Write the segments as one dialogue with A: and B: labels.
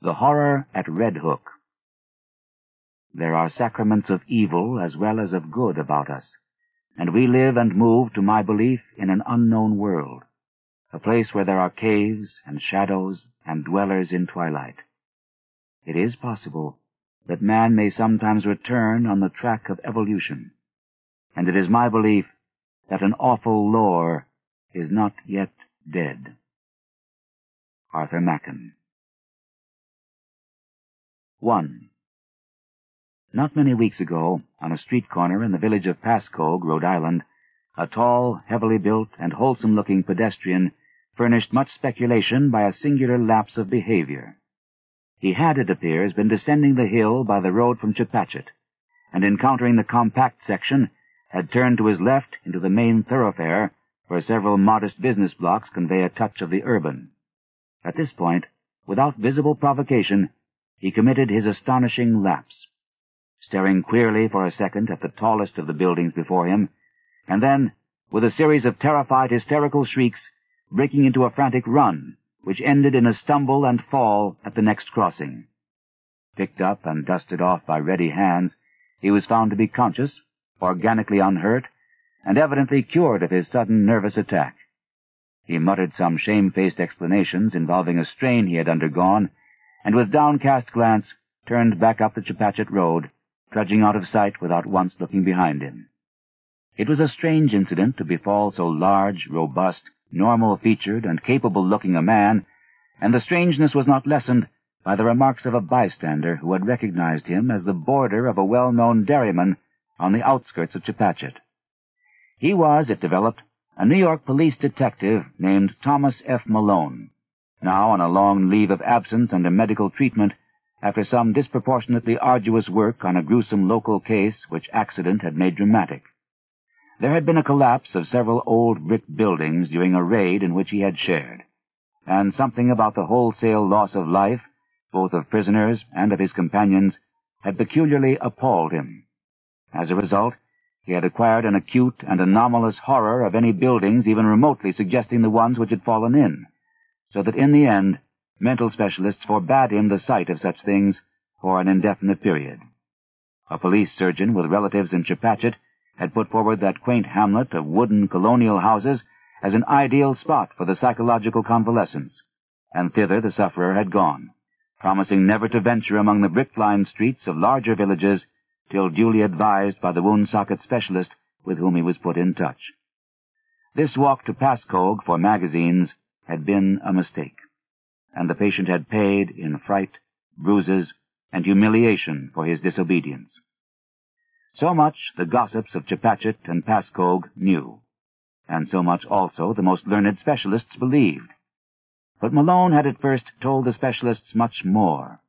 A: The Horror at Red Hook. There are sacraments of evil as well as of good about us, and we live and move, to my belief, in an unknown world, a place where there are caves and shadows and dwellers in twilight. It is possible that man may sometimes return on the track of evolution, and it is my belief that an awful lore is not yet dead. Arthur Machen 1. Not many weeks ago, on a street corner in the village of Pascoag, Rhode Island, a tall, heavily built, and wholesome-looking pedestrian furnished much speculation by a singular lapse of behavior. He had, it appears, been descending the hill by the road from Chepachet, and encountering the compact section, had turned to his left into the main thoroughfare, where several modest business blocks convey a touch of the urban. At this point, without visible provocation, he committed his astonishing lapse, staring queerly for a second at the tallest of the buildings before him, and then, with a series of terrified, hysterical shrieks, breaking into a frantic run, which ended in a stumble and fall at the next crossing. Picked up and dusted off by ready hands, he was found to be conscious, organically unhurt, and evidently cured of his sudden nervous attack. He muttered some shamefaced explanations involving a strain he had undergone, and with downcast glance turned back up the Chepachet road, trudging out of sight without once looking behind him. It was a strange incident to befall so large, robust, normal-featured, and capable-looking a man, and the strangeness was not lessened by the remarks of a bystander who had recognized him as the boarder of a well-known dairyman on the outskirts of Chepachet. He was, it developed, a New York police detective named Thomas F. Malone, now on a long leave of absence under medical treatment after some disproportionately arduous work on a gruesome local case which accident had made dramatic. There had been a collapse of several old brick buildings during a raid in which he had shared, and something about the wholesale loss of life, both of prisoners and of his companions, had peculiarly appalled him. As a result, he had acquired an acute and anomalous horror of any buildings even remotely suggesting the ones which had fallen in, so that in the end mental specialists forbade him the sight of such things for an indefinite period. A police surgeon with relatives in Chepachet had put forward that quaint hamlet of wooden colonial houses as an ideal spot for the psychological convalescence, and thither the sufferer had gone, promising never to venture among the brick-lined streets of larger villages till duly advised by the Woonsocket specialist with whom he was put in touch. This walk to Pascoag for magazines had been a mistake, and the patient had paid in fright, bruises, and humiliation for his disobedience. So much the gossips of Chepachet and Pascoag knew, and so much also the most learned specialists believed. But Malone had at first told the specialists much more,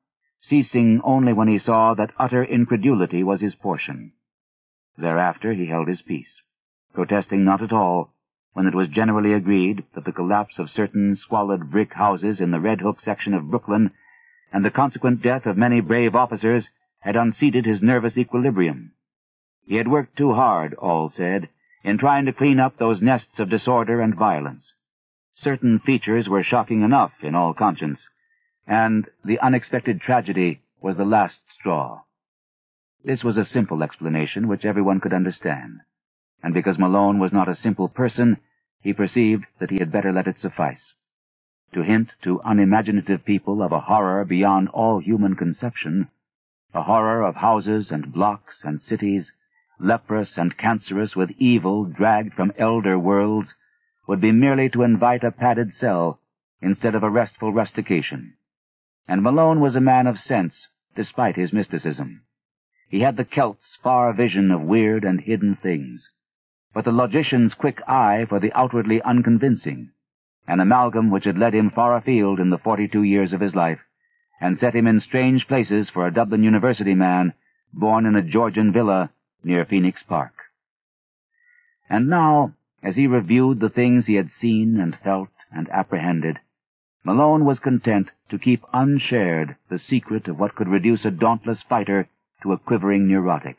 A: ceasing only when he saw that utter incredulity was his portion. Thereafter he held his peace, protesting not at all when it was generally agreed that the collapse of certain squalid brick houses in the Red Hook section of Brooklyn and the consequent death of many brave officers had unseated his nervous equilibrium. He had worked too hard, all said, in trying to clean up those nests of disorder and violence. Certain features were shocking enough in all conscience, and the unexpected tragedy was the last straw. This was a simple explanation which everyone could understand and because Malone was not a simple person, he perceived that he had better let it suffice. To hint to unimaginative people of a horror beyond all human conception, a horror of houses and blocks and cities, leprous and cancerous with evil dragged from elder worlds, would be merely to invite a padded cell instead of a restful rustication. And Malone was a man of sense, despite his mysticism. He had the Celt's far vision of weird and hidden things but the logician's quick eye for the outwardly unconvincing, an amalgam which had led him far afield in the forty-two years of his life, and set him in strange places for a Dublin University man born in a Georgian villa near Phoenix Park. And now, as he reviewed the things he had seen and felt and apprehended, Malone was content to keep unshared the secret of what could reduce a dauntless fighter to a quivering neurotic.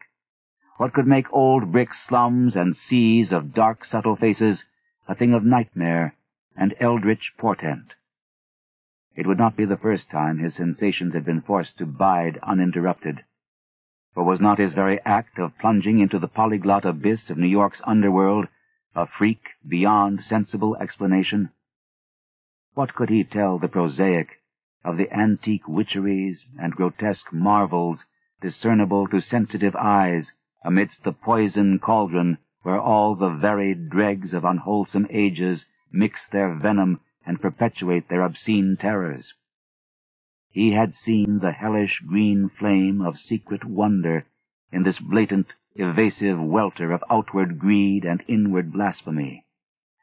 A: What could make old brick slums and seas of dark, subtle faces a thing of nightmare and eldritch portent. It would not be the first time his sensations had been forced to bide uninterrupted. For was not his very act of plunging into the polyglot abyss of New York's underworld a freak beyond sensible explanation? What could he tell the prosaic of the antique witcheries and grotesque marvels discernible to sensitive eyes amidst the poison cauldron where all the varied dregs of unwholesome ages mix their venom and perpetuate their obscene terrors? He had seen the hellish green flame of secret wonder in this blatant, evasive welter of outward greed and inward blasphemy,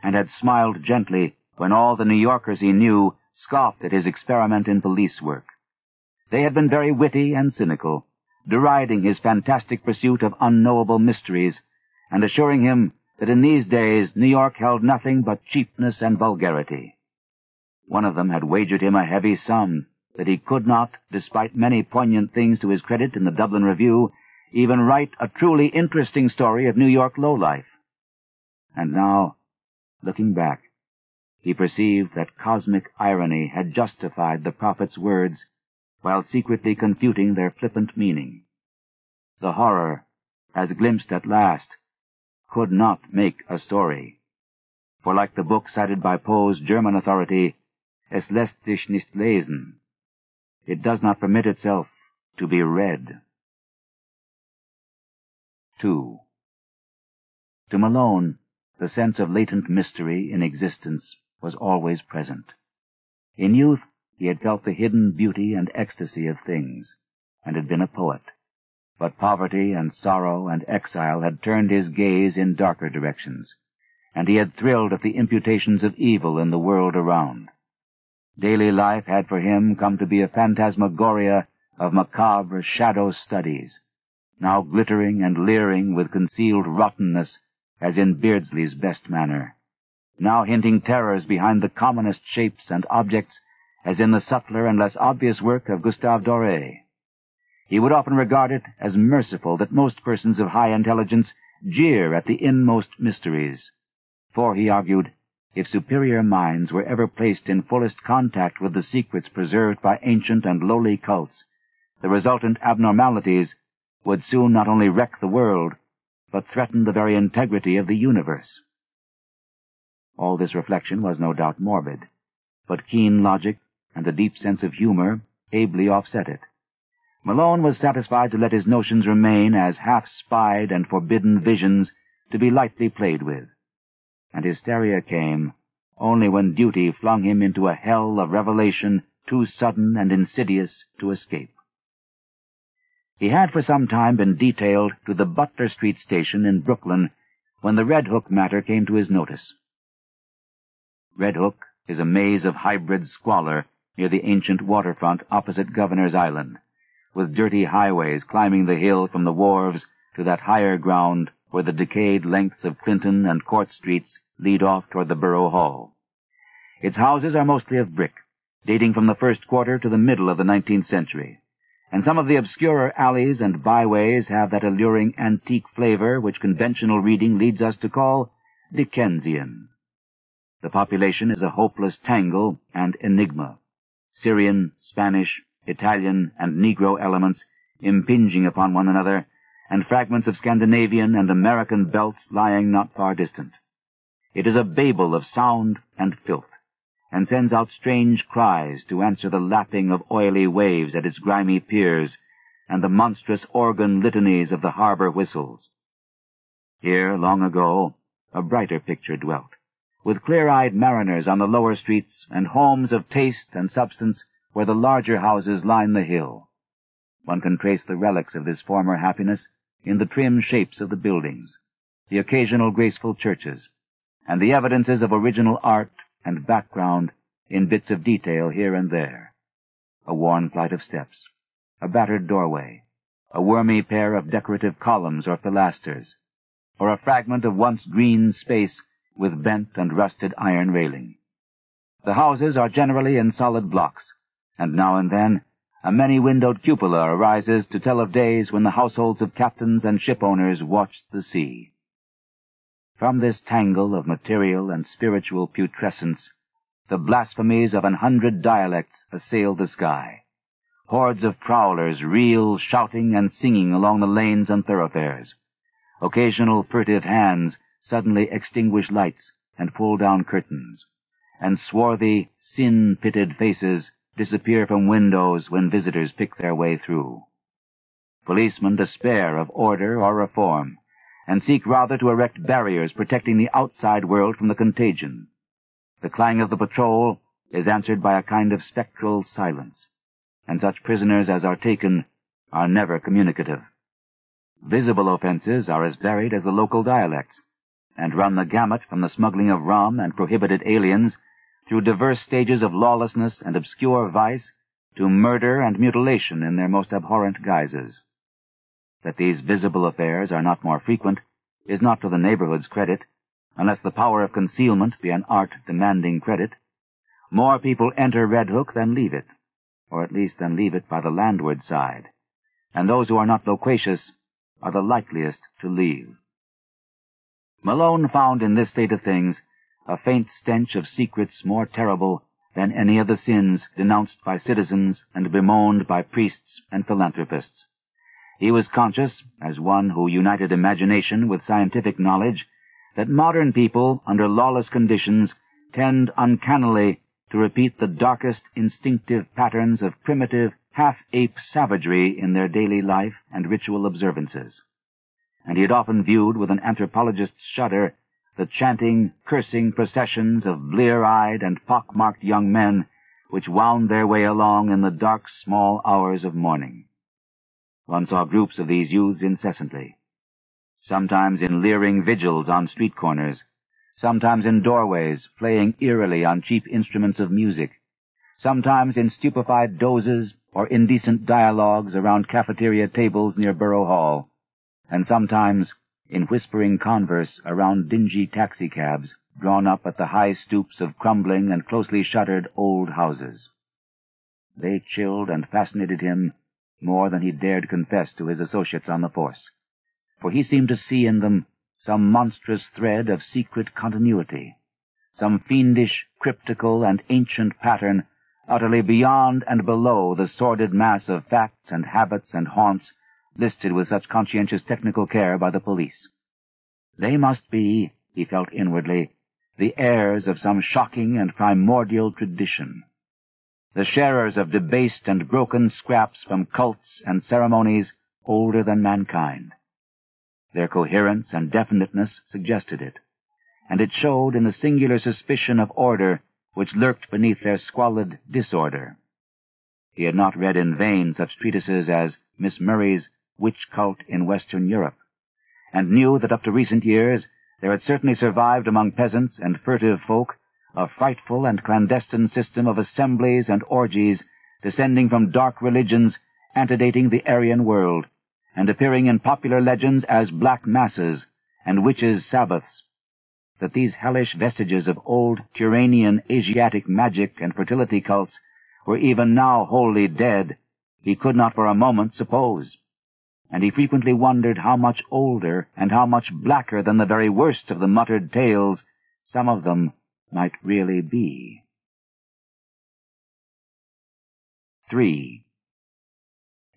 A: and had smiled gently when all the New Yorkers he knew scoffed at his experiment in police work. They had been very witty and cynical, deriding his fantastic pursuit of unknowable mysteries, and assuring him that in these days New York held nothing but cheapness and vulgarity. One of them had wagered him a heavy sum that he could not, despite many poignant things to his credit in the Dublin Review, even write a truly interesting story of New York lowlife. And now, looking back, he perceived that cosmic irony had justified the prophet's words while secretly confuting their flippant meaning. The horror, as glimpsed at last, could not make a story. For like the book cited by Poe's German authority, Es lässt sich nicht lesen, it does not permit itself to be read. 2. To Malone, the sense of latent mystery in existence was always present. In youth, he had felt the hidden beauty and ecstasy of things, and had been a poet. But poverty and sorrow and exile had turned his gaze in darker directions, and he had thrilled at the imputations of evil in the world around. Daily life had for him come to be a phantasmagoria of macabre shadow studies, now glittering and leering with concealed rottenness as in Beardsley's best manner, now hinting terrors behind the commonest shapes and objects as in the subtler and less obvious work of Gustave Doré. He would often regard it as merciful that most persons of high intelligence jeer at the inmost mysteries. For, he argued, if superior minds were ever placed in fullest contact with the secrets preserved by ancient and lowly cults, the resultant abnormalities would soon not only wreck the world, but threaten the very integrity of the universe. All this reflection was no doubt morbid, but keen logic and a deep sense of humor ably offset it. Malone was satisfied to let his notions remain as half-spied and forbidden visions to be lightly played with. And hysteria came only when duty flung him into a hell of revelation too sudden and insidious to escape. He had for some time been detailed to the Butler Street station in Brooklyn when the Red Hook matter came to his notice. Red Hook is a maze of hybrid squalor near the ancient waterfront opposite Governor's Island, with dirty highways climbing the hill from the wharves to that higher ground where the decayed lengths of Clinton and Court Streets lead off toward the Borough Hall. Its houses are mostly of brick, dating from the first quarter to the middle of the nineteenth century, and some of the obscurer alleys and byways have that alluring antique flavor which conventional reading leads us to call Dickensian. The population is a hopeless tangle and enigma. Syrian, Spanish, Italian, and Negro elements impinging upon one another, and fragments of Scandinavian and American belts lying not far distant. It is a babel of sound and filth, and sends out strange cries to answer the lapping of oily waves at its grimy piers, and the monstrous organ litanies of the harbor whistles. Here, long ago, a brighter picture dwelt with clear-eyed mariners on the lower streets and homes of taste and substance where the larger houses line the hill. One can trace the relics of this former happiness in the trim shapes of the buildings, the occasional graceful churches, and the evidences of original art and background in bits of detail here and there. A worn flight of steps, a battered doorway, a wormy pair of decorative columns or pilasters, or a fragment of once green space with bent and rusted iron railing. The houses are generally in solid blocks, and now and then a many-windowed cupola arises to tell of days when the households of captains and shipowners watched the sea. From this tangle of material and spiritual putrescence, the blasphemies of an hundred dialects assail the sky. Hordes of prowlers reel shouting and singing along the lanes and thoroughfares. Occasional furtive hands suddenly extinguish lights and pull down curtains, and swarthy, sin-pitted faces disappear from windows when visitors pick their way through. Policemen despair of order or reform, and seek rather to erect barriers protecting the outside world from the contagion. The clang of the patrol is answered by a kind of spectral silence, and such prisoners as are taken are never communicative. Visible offenses are as varied as the local dialects, and run the gamut from the smuggling of rum and prohibited aliens through diverse stages of lawlessness and obscure vice to murder and mutilation in their most abhorrent guises. That these visible affairs are not more frequent is not to the neighborhood's credit, unless the power of concealment be an art demanding credit. More people enter Red Hook than leave it, or at least than leave it by the landward side, and those who are not loquacious are the likeliest to leave. Malone found in this state of things a faint stench of secrets more terrible than any of the sins denounced by citizens and bemoaned by priests and philanthropists. He was conscious, as one who united imagination with scientific knowledge, that modern people, under lawless conditions, tend uncannily to repeat the darkest instinctive patterns of primitive, half-ape savagery in their daily life and ritual observances. And he had often viewed with an anthropologist's shudder the chanting, cursing processions of blear-eyed and pock-marked young men which wound their way along in the dark, small hours of morning. One saw groups of these youths incessantly, sometimes in leering vigils on street corners, sometimes in doorways playing eerily on cheap instruments of music, sometimes in stupefied dozes or indecent dialogues around cafeteria tables near Borough Hall, and sometimes in whispering converse around dingy taxicabs drawn up at the high stoops of crumbling and closely shuttered old houses. They chilled and fascinated him more than he dared confess to his associates on the force, for he seemed to see in them some monstrous thread of secret continuity, some fiendish, cryptical, and ancient pattern utterly beyond and below the sordid mass of facts and habits and haunts listed with such conscientious technical care by the police. They must be, he felt inwardly, the heirs of some shocking and primordial tradition, the sharers of debased and broken scraps from cults and ceremonies older than mankind. Their coherence and definiteness suggested it, and it showed in the singular suspicion of order which lurked beneath their squalid disorder. He had not read in vain such treatises as Miss Murray's witch cult in Western Europe, and knew that up to recent years there had certainly survived among peasants and furtive folk a frightful and clandestine system of assemblies and orgies descending from dark religions antedating the Aryan world, and appearing in popular legends as black masses and witches' sabbaths, that these hellish vestiges of old Turanian Asiatic magic and fertility cults were even now wholly dead, he could not for a moment suppose and he frequently wondered how much older and how much blacker than the very worst of the muttered tales some of them might really be. 3.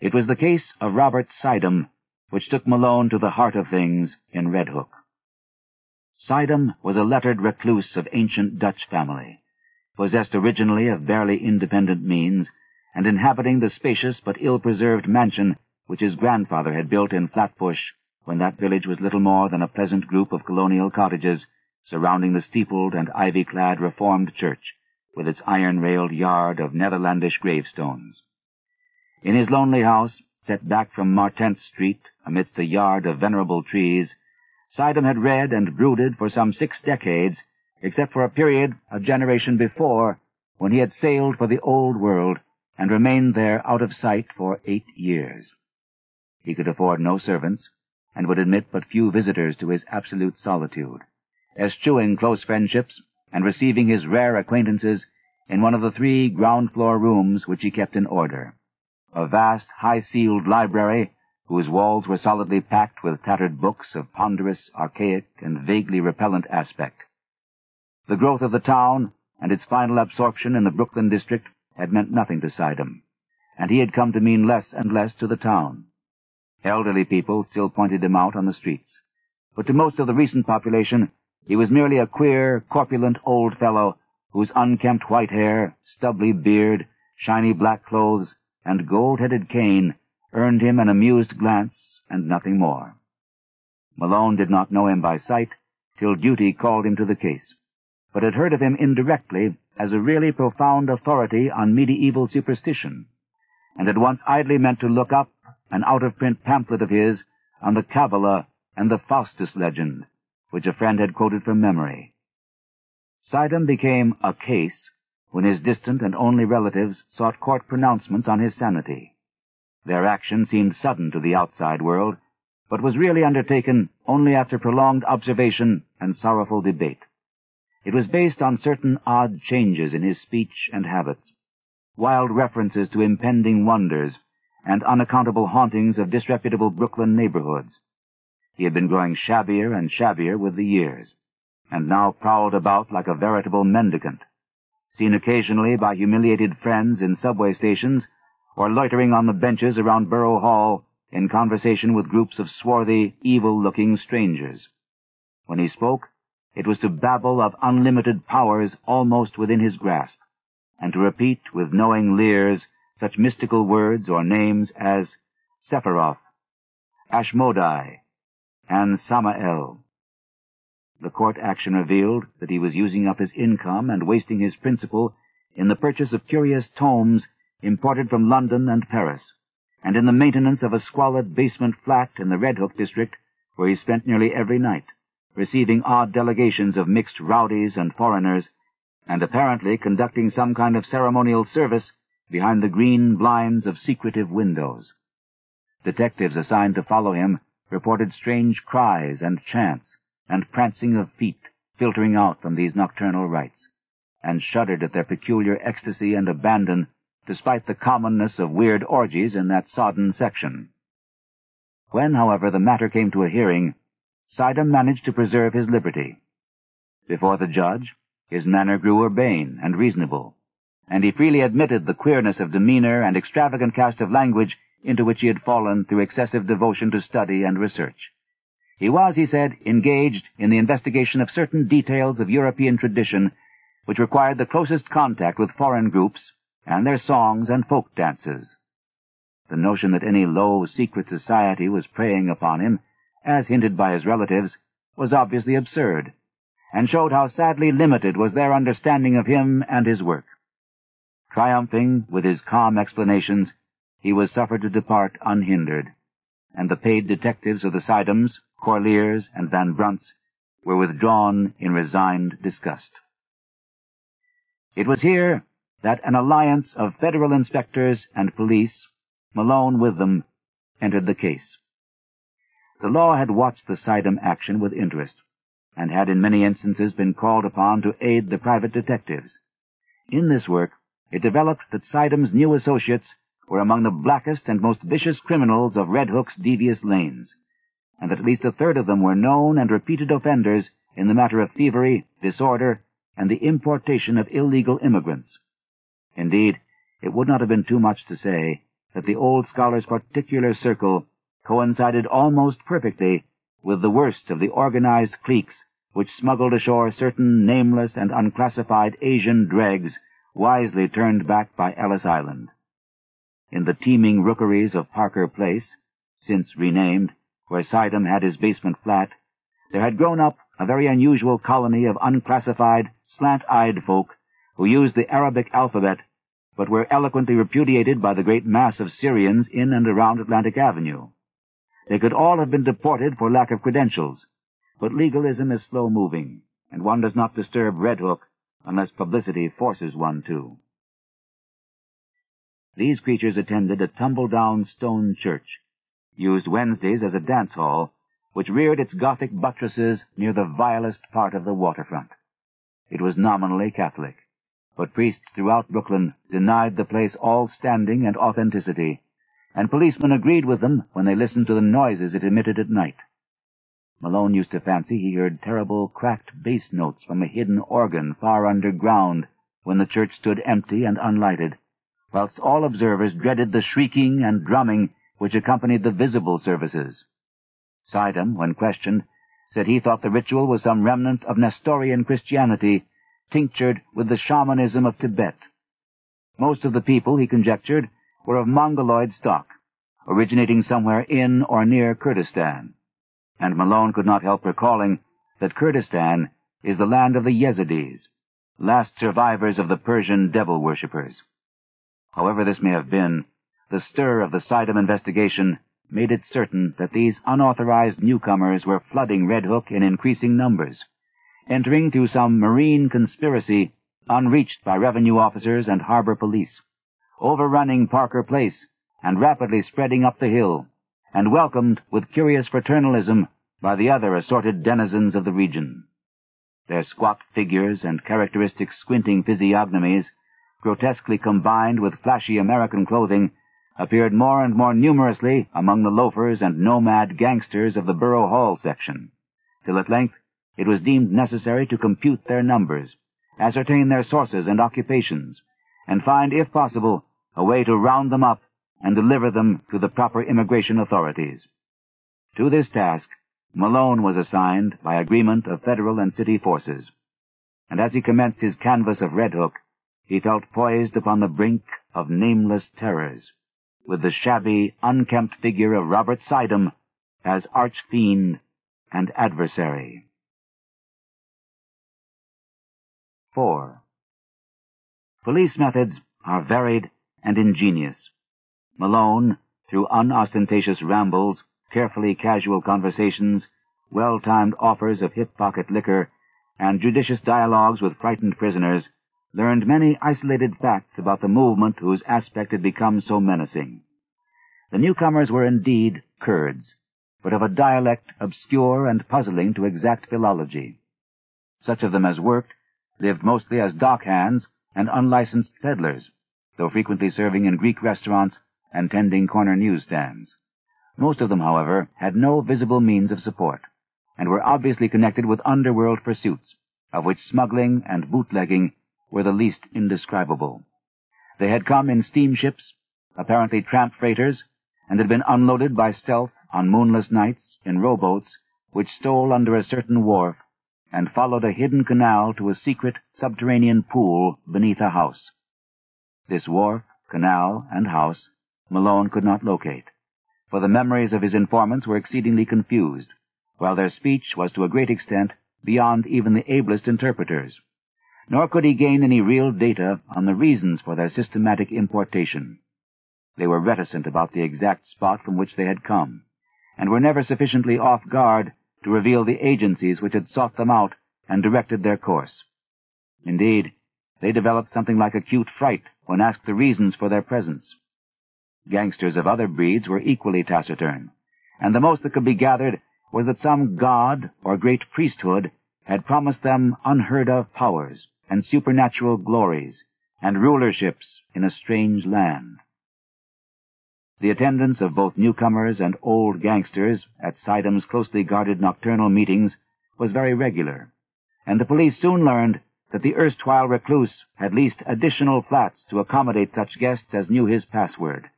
A: It was the case of Robert Suydam which took Malone to the heart of things in Red Hook. Suydam was a lettered recluse of ancient Dutch family, possessed originally of barely independent means, and inhabiting the spacious but ill-preserved mansion which his grandfather had built in Flatbush when that village was little more than a pleasant group of colonial cottages surrounding the steepled and ivy-clad Reformed church with its iron-railed yard of Netherlandish gravestones. In his lonely house, set back from Martense Street amidst a yard of venerable trees, Suydam had read and brooded for some six decades except for a period a generation before when he had sailed for the old world and remained there out of sight for eight years. He could afford no servants, and would admit but few visitors to his absolute solitude, eschewing close friendships and receiving his rare acquaintances in one of the three ground-floor rooms which he kept in order, a vast, high-ceiled library whose walls were solidly packed with tattered books of ponderous, archaic, and vaguely repellent aspect. The growth of the town and its final absorption in the Brooklyn district had meant nothing to Suydam, and he had come to mean less and less to the town. Elderly people still pointed him out on the streets, but to most of the recent population he was merely a queer, corpulent old fellow whose unkempt white hair, stubbly beard, shiny black clothes, and gold-headed cane earned him an amused glance and nothing more. Malone did not know him by sight till duty called him to the case, but had heard of him indirectly as a really profound authority on medieval superstition, and had once idly meant to look up an out-of-print pamphlet of his on the Kabbalah and the Faustus legend, which a friend had quoted from memory. Suydam became a case when his distant and only relatives sought court pronouncements on his sanity. Their action seemed sudden to the outside world, but was really undertaken only after prolonged observation and sorrowful debate. It was based on certain odd changes in his speech and habits, wild references to impending wonders, and unaccountable hauntings of disreputable Brooklyn neighborhoods. He had been growing shabbier and shabbier with the years, and now prowled about like a veritable mendicant, seen occasionally by humiliated friends in subway stations, or loitering on the benches around Borough Hall in conversation with groups of swarthy, evil-looking strangers. When he spoke, it was to babble of unlimited powers almost within his grasp, and to repeat with knowing leers such mystical words or names as Sephiroth, Ashmodai, and Samael. The court action revealed that he was using up his income and wasting his principal in the purchase of curious tomes imported from London and Paris, and in the maintenance of a squalid basement flat in the Red Hook district where he spent nearly every night, receiving odd delegations of mixed rowdies and foreigners, and apparently conducting some kind of ceremonial service behind the green blinds of secretive windows. Detectives assigned to follow him reported strange cries and chants and prancing of feet filtering out from these nocturnal rites, and shuddered at their peculiar ecstasy and abandon despite the commonness of weird orgies in that sodden section. When, however, the matter came to a hearing, Suydam managed to preserve his liberty. Before the judge, his manner grew urbane and reasonable, and he freely admitted the queerness of demeanor and extravagant cast of language into which he had fallen through excessive devotion to study and research. He was, he said, engaged in the investigation of certain details of European tradition which required the closest contact with foreign groups and their songs and folk dances. The notion that any low, secret society was preying upon him, as hinted by his relatives, was obviously absurd, and showed how sadly limited was their understanding of him and his work. Triumphing with his calm explanations, he was suffered to depart unhindered, and the paid detectives of the Suydams, Corlears, and Van Brunts were withdrawn in resigned disgust. It was here that an alliance of federal inspectors and police, Malone with them, entered the case. The law had watched the Suydam action with interest, and had in many instances been called upon to aid the private detectives. In this work, it developed that Suydam's new associates were among the blackest and most vicious criminals of Red Hook's devious lanes, and that at least a third of them were known and repeated offenders in the matter of thievery, disorder, and the importation of illegal immigrants. Indeed, it would not have been too much to say that the old scholar's particular circle coincided almost perfectly with the worst of the organized cliques which smuggled ashore certain nameless and unclassified Asian dregs wisely turned back by Ellis Island. In the teeming rookeries of Parker Place, since renamed, where Suydam had his basement flat, there had grown up a very unusual colony of unclassified, slant-eyed folk who used the Arabic alphabet, but were eloquently repudiated by the great mass of Syrians in and around Atlantic Avenue. They could all have been deported for lack of credentials, but legalism is slow-moving, and one does not disturb Red Hook unless publicity forces one to. These creatures attended a tumble-down stone church, used Wednesdays as a dance hall, which reared its Gothic buttresses near the vilest part of the waterfront. It was nominally Catholic, but priests throughout Brooklyn denied the place all standing and authenticity, and policemen agreed with them when they listened to the noises it emitted at night. Malone used to fancy he heard terrible cracked bass notes from a hidden organ far underground when the church stood empty and unlighted, whilst all observers dreaded the shrieking and drumming which accompanied the visible services. Suydam, when questioned, said he thought the ritual was some remnant of Nestorian Christianity tinctured with the shamanism of Tibet. Most of the people, he conjectured, were of Mongoloid stock, originating somewhere in or near Kurdistan. And Malone could not help recalling that Kurdistan is the land of the Yezidis, last survivors of the Persian devil worshippers. However this may have been, the stir of the Suydam investigation made it certain that these unauthorized newcomers were flooding Red Hook in increasing numbers, entering through some marine conspiracy unreached by revenue officers and harbor police, overrunning Parker Place and rapidly spreading up the hill, and welcomed with curious fraternalism by the other assorted denizens of the region. Their squat figures and characteristic squinting physiognomies, grotesquely combined with flashy American clothing, appeared more and more numerously among the loafers and nomad gangsters of the Borough Hall section, till at length it was deemed necessary to compute their numbers, ascertain their sources and occupations, and find, if possible, a way to round them up and deliver them to the proper immigration authorities. To this task, Malone was assigned by agreement of federal and city forces, and as he commenced his canvass of Red Hook, he felt poised upon the brink of nameless terrors with the shabby, unkempt figure of Robert Suydam as arch-fiend and adversary. 4. Police methods are varied and ingenious. Malone, through unostentatious rambles, carefully casual conversations, well-timed offers of hip-pocket liquor, and judicious dialogues with frightened prisoners, learned many isolated facts about the movement whose aspect had become so menacing. The newcomers were indeed Kurds, but of a dialect obscure and puzzling to exact philology. Such of them as worked lived mostly as dock hands and unlicensed peddlers, though frequently serving in Greek restaurants and tending corner newsstands. Most of them, however, had no visible means of support, and were obviously connected with underworld pursuits, of which smuggling and bootlegging were the least indescribable. They had come in steamships, apparently tramp freighters, and had been unloaded by stealth on moonless nights in rowboats which stole under a certain wharf and followed a hidden canal to a secret subterranean pool beneath a house. This wharf, canal, and house Malone could not locate, for the memories of his informants were exceedingly confused, while their speech was to a great extent beyond even the ablest interpreters nor could he gain any real data on the reasons for their systematic importation. They were reticent about the exact spot from which they had come, and were never sufficiently off guard to reveal the agencies which had sought them out and directed their course. Indeed, they developed something like acute fright when asked the reasons for their presence. Gangsters of other breeds were equally taciturn, and the most that could be gathered was that some god or great priesthood had promised them unheard-of powers and supernatural glories, and rulerships in a strange land. The attendance of both newcomers and old gangsters at Suydam's closely guarded nocturnal meetings was very regular, and the police soon learned that the erstwhile recluse had leased additional flats to accommodate such guests as knew his password,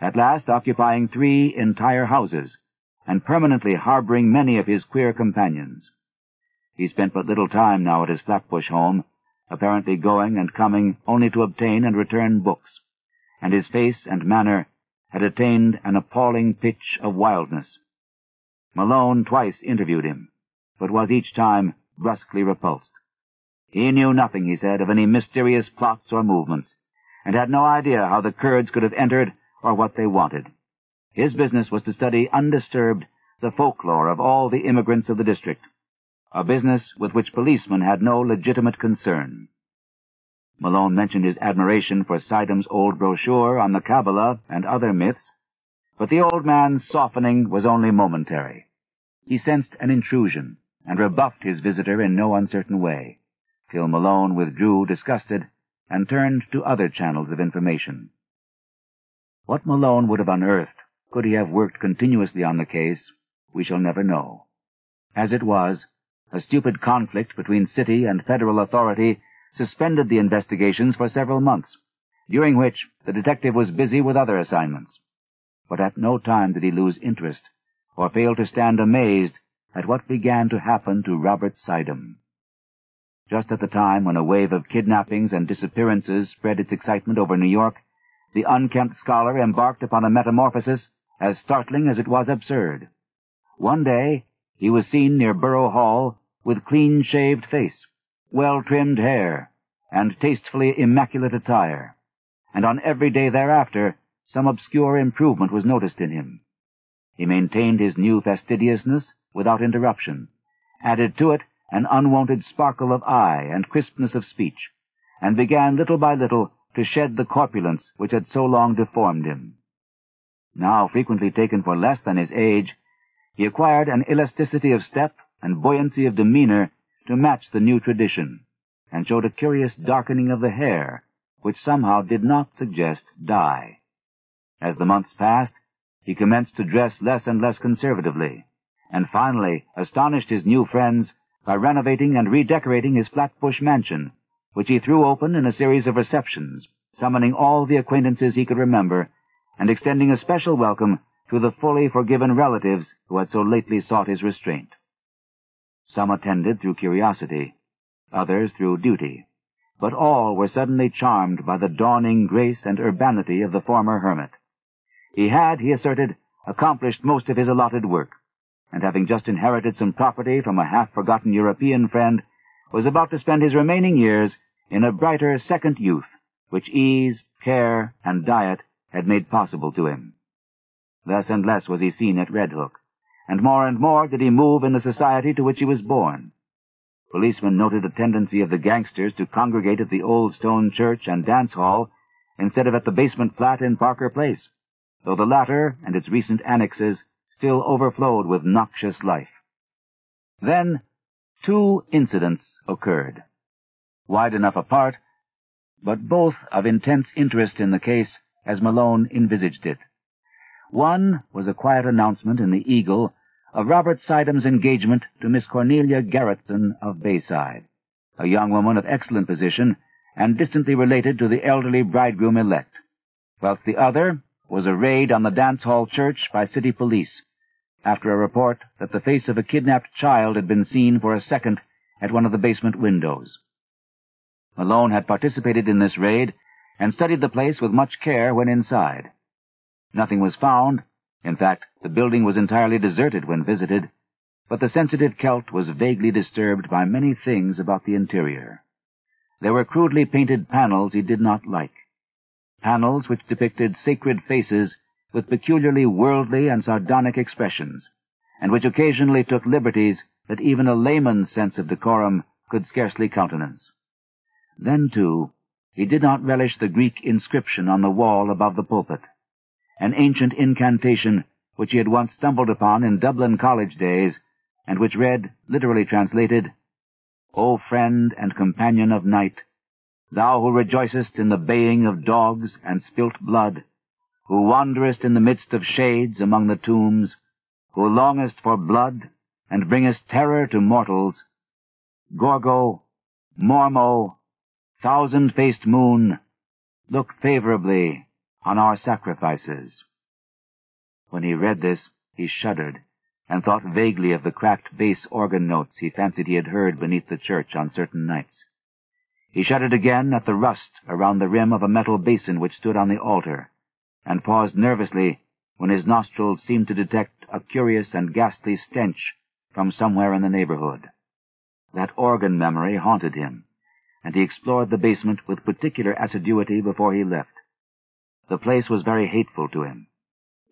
A: at last occupying three entire houses, and permanently harboring many of his queer companions. He spent but little time now at his Flatbush home, apparently going and coming only to obtain and return books, and his face and manner had attained an appalling pitch of wildness. Malone twice interviewed him, but was each time brusquely repulsed. He knew nothing, he said, of any mysterious plots or movements, and had no idea how the Kurds could have entered or what they wanted. His business was to study undisturbed the folklore of all the immigrants of the district, a business with which policemen had no legitimate concern. Malone mentioned his admiration for Suydam's old brochure on the Kabbalah and other myths, but the old man's softening was only momentary. He sensed an intrusion, and rebuffed his visitor in no uncertain way, till Malone withdrew disgusted and turned to other channels of information. What Malone would have unearthed, could he have worked continuously on the case, we shall never know. As it was, a stupid conflict between city and federal authority suspended the investigations for several months, during which the detective was busy with other assignments. But at no time did he lose interest, or fail to stand amazed at what began to happen to Robert Suydam. Just at the time when a wave of kidnappings and disappearances spread its excitement over New York, the unkempt scholar embarked upon a metamorphosis as startling as it was absurd. One day he was seen near Borough Hall with clean-shaved face, well-trimmed hair, and tastefully immaculate attire, and on every day thereafter some obscure improvement was noticed in him. He maintained his new fastidiousness without interruption, added to it an unwonted sparkle of eye and crispness of speech, and began little by little to shed the corpulence which had so long deformed him. Now frequently taken for less than his age, he acquired an elasticity of step and buoyancy of demeanor to match the new tradition, and showed a curious darkening of the hair, which somehow did not suggest dye. As the months passed, he commenced to dress less and less conservatively, and finally astonished his new friends by renovating and redecorating his Flatbush mansion, which he threw open in a series of receptions, summoning all the acquaintances he could remember, and extending a special welcome to the fully forgiven relatives who had so lately sought his restraint. Some attended through curiosity, others through duty, but all were suddenly charmed by the dawning grace and urbanity of the former hermit. He had, he asserted, accomplished most of his allotted work, and having just inherited some property from a half-forgotten European friend, was about to spend his remaining years in a brighter second youth, which ease, care, and diet had made possible to him. Less and less was he seen at Red Hook, and more and more did he move in the society to which he was born. Policemen noted a tendency of the gangsters to congregate at the old stone church and dance hall instead of at the basement flat in Parker Place, though the latter and its recent annexes still overflowed with noxious life. Then two incidents occurred, wide enough apart, but both of intense interest in the case as Malone envisaged it. One was a quiet announcement in the Eagle of Robert Suydam's engagement to Miss Cornelia Gerritsen of Bayside, a young woman of excellent position and distantly related to the elderly bridegroom-elect, whilst the other was a raid on the dance hall church by city police, after a report that the face of a kidnapped child had been seen for a second at one of the basement windows. Malone had participated in this raid and studied the place with much care when inside. Nothing was found, in fact, the building was entirely deserted when visited, but the sensitive Celt was vaguely disturbed by many things about the interior. There were crudely painted panels he did not like. Panels which depicted sacred faces with peculiarly worldly and sardonic expressions, and which occasionally took liberties that even a layman's sense of decorum could scarcely countenance. Then, too, he did not relish the Greek inscription on the wall above the pulpit an ancient incantation which he had once stumbled upon in Dublin college days, and which read, literally translated, O friend and companion of night, thou who rejoicest in the baying of dogs and spilt blood, who wanderest in the midst of shades among the tombs, who longest for blood and bringest terror to mortals, Gorgo, Mormo, thousand-faced moon, look favorably on our sacrifices. When he read this, he shuddered, and thought vaguely of the cracked bass organ notes he fancied he had heard beneath the church on certain nights. He shuddered again at the rust around the rim of a metal basin which stood on the altar, and paused nervously when his nostrils seemed to detect a curious and ghastly stench from somewhere in the neighborhood. That organ memory haunted him, and he explored the basement with particular assiduity before he left. The place was very hateful to him.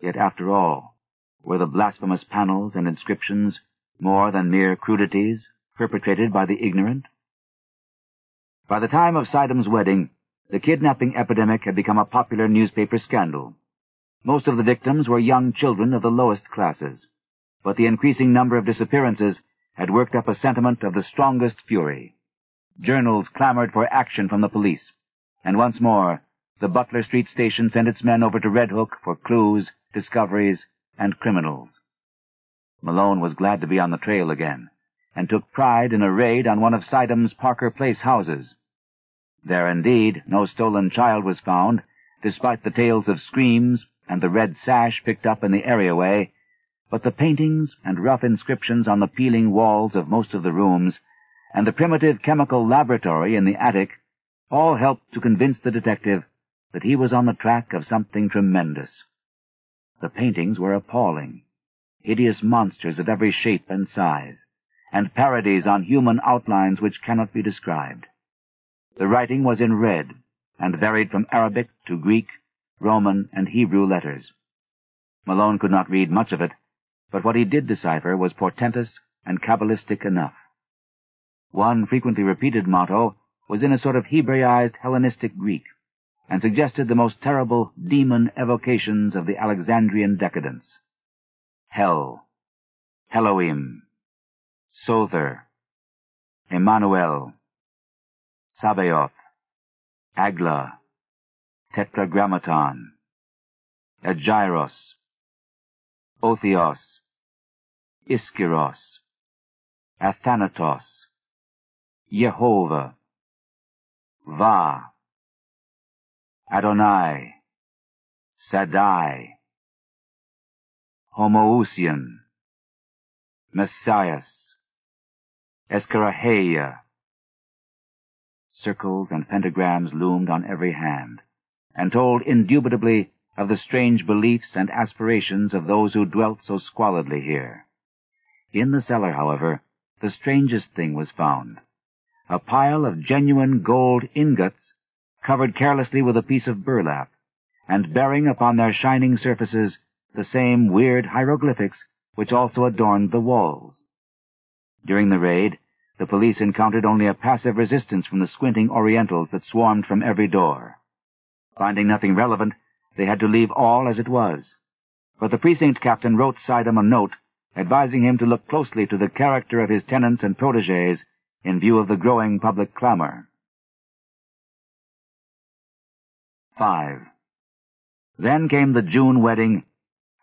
A: Yet, after all, were the blasphemous panels and inscriptions more than mere crudities, perpetrated by the ignorant? By the time of Suydam's wedding, the kidnapping epidemic had become a popular newspaper scandal. Most of the victims were young children of the lowest classes, but the increasing number of disappearances had worked up a sentiment of the strongest fury. Journals clamored for action from the police, and once more the Butler Street station sent its men over to Red Hook for clues, discoveries, and criminals. Malone was glad to be on the trail again, and took pride in a raid on one of Suydam's Parker Place houses. There indeed no stolen child was found, despite the tales of screams and the red sash picked up in the areaway, but the paintings and rough inscriptions on the peeling walls of most of the rooms, and the primitive chemical laboratory in the attic, all helped to convince the detective that he was on the track of something tremendous. The paintings were appalling, hideous monsters of every shape and size, and parodies on human outlines which cannot be described. The writing was in red, and varied from Arabic to Greek, Roman, and Hebrew letters. Malone could not read much of it, but what he did decipher was portentous and cabalistic enough. One frequently repeated motto was in a sort of Hebraized Hellenistic Greek, and suggested the most terrible demon evocations of the Alexandrian decadence. Hell, Elohim, Sother, Emmanuel, Sabaoth, Agla, Tetragrammaton, Agyros, Othios, Iskyros, Athanatos, Jehovah, Va, Adonai, Sadai, Homoousion, Messias, Escaraheia, Circles and pentagrams loomed on every hand, and told indubitably of the strange beliefs and aspirations of those who dwelt so squalidly here. In the cellar, however, the strangest thing was found. A pile of genuine gold ingots covered carelessly with a piece of burlap, and bearing upon their shining surfaces the same weird hieroglyphics which also adorned the walls. During the raid, the police encountered only a passive resistance from the squinting Orientals that swarmed from every door. Finding nothing relevant, they had to leave all as it was. But the precinct captain wrote Suydam a note advising him to look closely to the character of his tenants and protégés in view of the growing public clamor. 5. Then came the June wedding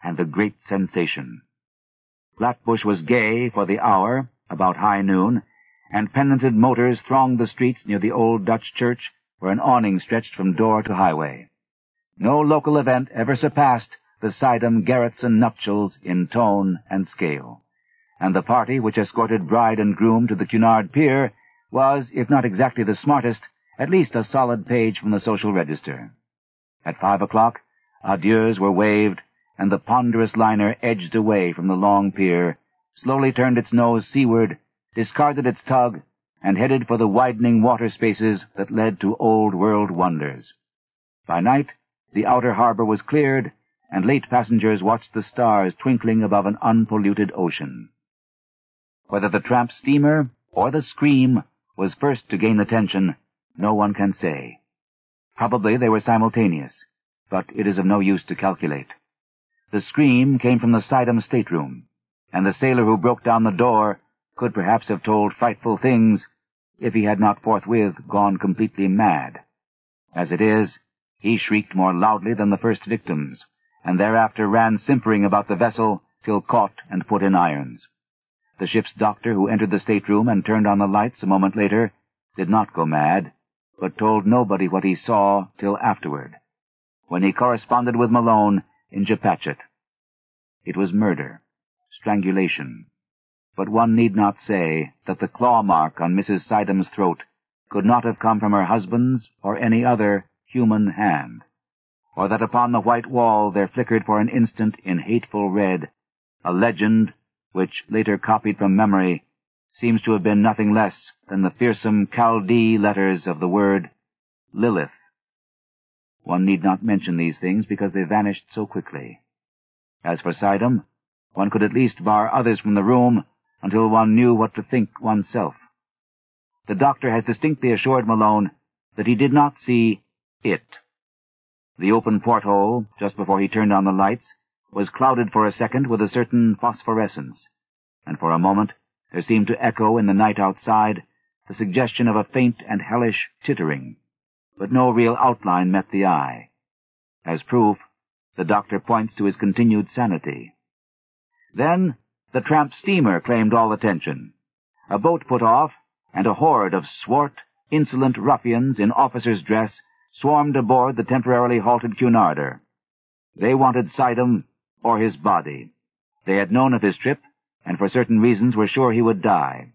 A: and the great sensation. Flatbush was gay for the hour, about high noon, and pendanted motors thronged the streets near the old Dutch church where an awning stretched from door to highway. No local event ever surpassed the Suydam Gerritsen nuptials in tone and scale, and the party which escorted bride and groom to the Cunard Pier was, if not exactly the smartest, at least a solid page from the social register. At five o'clock, adieus were waved, and the ponderous liner edged away from the long pier, slowly turned its nose seaward, discarded its tug, and headed for the widening water spaces that led to old world wonders. By night, the outer harbor was cleared, and late passengers watched the stars twinkling above an unpolluted ocean. Whether the tramp steamer or the scream was first to gain attention, no one can say. Probably they were simultaneous, but it is of no use to calculate. The scream came from the Suydam stateroom, and the sailor who broke down the door could perhaps have told frightful things if he had not forthwith gone completely mad. As it is, he shrieked more loudly than the first victims, and thereafter ran simpering about the vessel till caught and put in irons. The ship's doctor, who entered the stateroom and turned on the lights a moment later, did not go mad, but told nobody what he saw till afterward, when he corresponded with Malone in Chepachet. It was murder, strangulation, but one need not say that the claw mark on Mrs. Suydam's throat could not have come from her husband's or any other human hand, or that upon the white wall there flickered for an instant in hateful red a legend which, later copied from memory, seems to have been nothing less than the fearsome Chaldee letters of the word Lilith. One need not mention these things because they vanished so quickly. As for Suydam, one could at least bar others from the room until one knew what to think oneself. The doctor has distinctly assured Malone that he did not see it. The open porthole, just before he turned on the lights, was clouded for a second with a certain phosphorescence, and for a moment there seemed to echo in the night outside the suggestion of a faint and hellish tittering, but no real outline met the eye. As proof, the doctor points to his continued sanity. Then the tramp steamer claimed all attention. A boat put off, and a horde of swart, insolent ruffians in officer's dress swarmed aboard the temporarily halted Cunarder. They wanted Suydam or his body. They had known of his trip, and for certain reasons were sure he would die.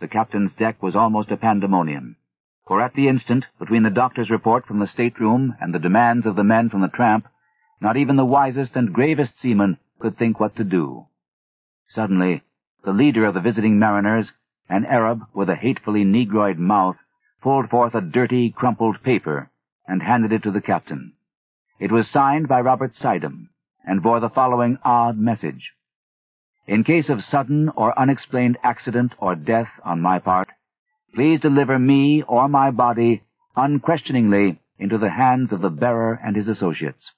A: The captain's deck was almost a pandemonium, for at the instant, between the doctor's report from the stateroom and the demands of the men from the tramp, not even the wisest and gravest seaman could think what to do. Suddenly, the leader of the visiting mariners, an Arab with a hatefully negroid mouth, pulled forth a dirty, crumpled paper and handed it to the captain. It was signed by Robert Suydam and bore the following odd message. In case of sudden or unexplained accident or death on my part, please deliver me or my body unquestioningly into the hands of the bearer and his associates.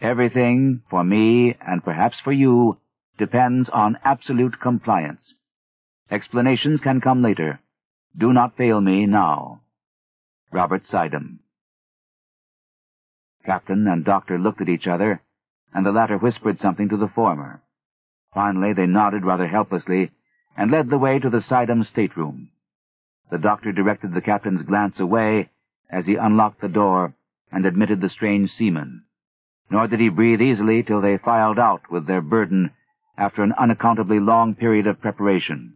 A: Everything, for me and perhaps for you, depends on absolute compliance. Explanations can come later. Do not fail me now. Robert Suydam. Captain and doctor looked at each other, and the latter whispered something to the former. Finally, they nodded rather helplessly and led the way to the Suydam stateroom. The doctor directed the captain's glance away as he unlocked the door and admitted the strange seaman. Nor did he breathe easily till they filed out with their burden after an unaccountably long period of preparation.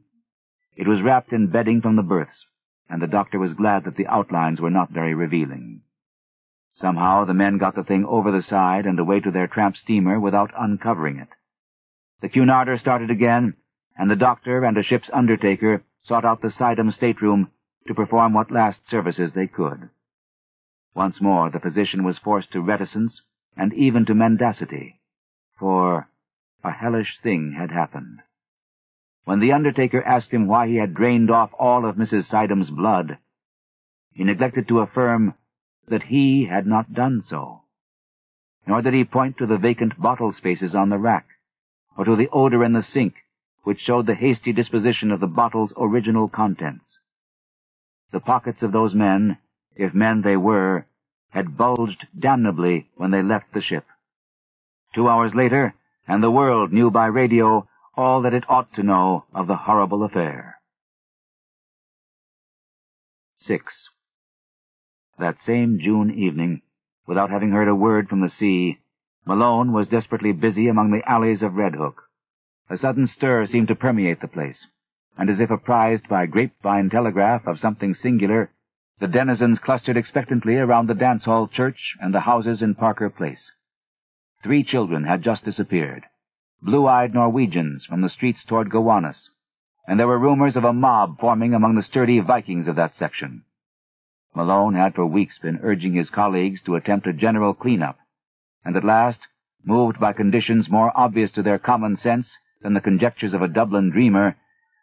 A: It was wrapped in bedding from the berths, and the doctor was glad that the outlines were not very revealing. Somehow the men got the thing over the side and away to their tramp steamer without uncovering it. The Cunarder started again, and the doctor and a ship's undertaker sought out the Suydam stateroom to perform what last services they could. Once more the physician was forced to reticence and even to mendacity, for a hellish thing had happened. When the undertaker asked him why he had drained off all of Mrs. Suydam's blood, he neglected to affirm that he had not done so. Nor did he point to the vacant bottle spaces on the rack, or to the odor in the sink, which showed the hasty disposition of the bottle's original contents. The pockets of those men, if men they were, had bulged damnably when they left the ship. Two hours later, and the world knew by radio all that it ought to know of the horrible affair. 6. That same June evening, without having heard a word from the sea, Malone was desperately busy among the alleys of Red Hook. A sudden stir seemed to permeate the place, and as if apprised by grapevine telegraph of something singular, the denizens clustered expectantly around the dance hall church and the houses in Parker Place. Three children had just disappeared, blue-eyed Norwegians from the streets toward Gowanus, and there were rumors of a mob forming among the sturdy Vikings of that section. Malone had for weeks been urging his colleagues to attempt a general clean-up, and at last, moved by conditions more obvious to their common sense than the conjectures of a Dublin dreamer,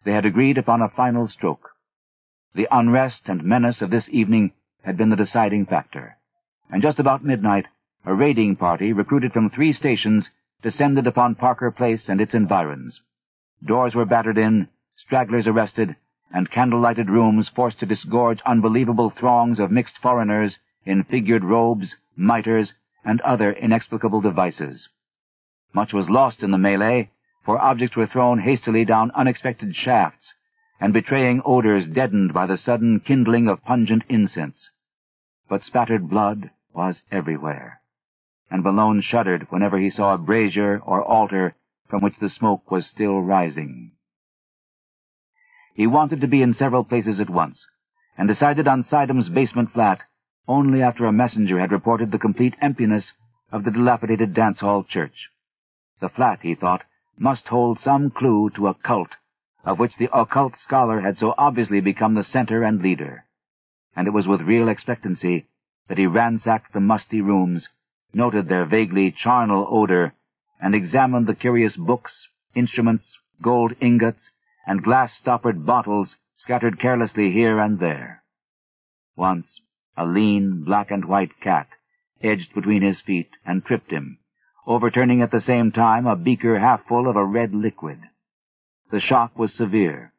A: they had agreed upon a final stroke. The unrest and menace of this evening had been the deciding factor, and just about midnight, a raiding party recruited from three stations descended upon Parker Place and its environs. Doors were battered in, stragglers arrested, and candle-lighted rooms forced to disgorge unbelievable throngs of mixed foreigners in figured robes, mitres, and other inexplicable devices. Much was lost in the melee, for objects were thrown hastily down unexpected shafts, and betraying odors deadened by the sudden kindling of pungent incense. But spattered blood was everywhere, and Malone shuddered whenever he saw a brazier or altar from which the smoke was still rising. He wanted to be in several places at once, and decided on Suydam's basement flat only after a messenger had reported the complete emptiness of the dilapidated dance hall church. The flat, he thought, must hold some clue to a cult of which the occult scholar had so obviously become the center and leader. And it was with real expectancy that he ransacked the musty rooms, noted their vaguely charnel odor, and examined the curious books, instruments, gold ingots, and glass-stoppered bottles scattered carelessly here and there. Once, a lean, black-and-white cat edged between his feet and tripped him, overturning at the same time a beaker half full of a red liquid. The shock was severe,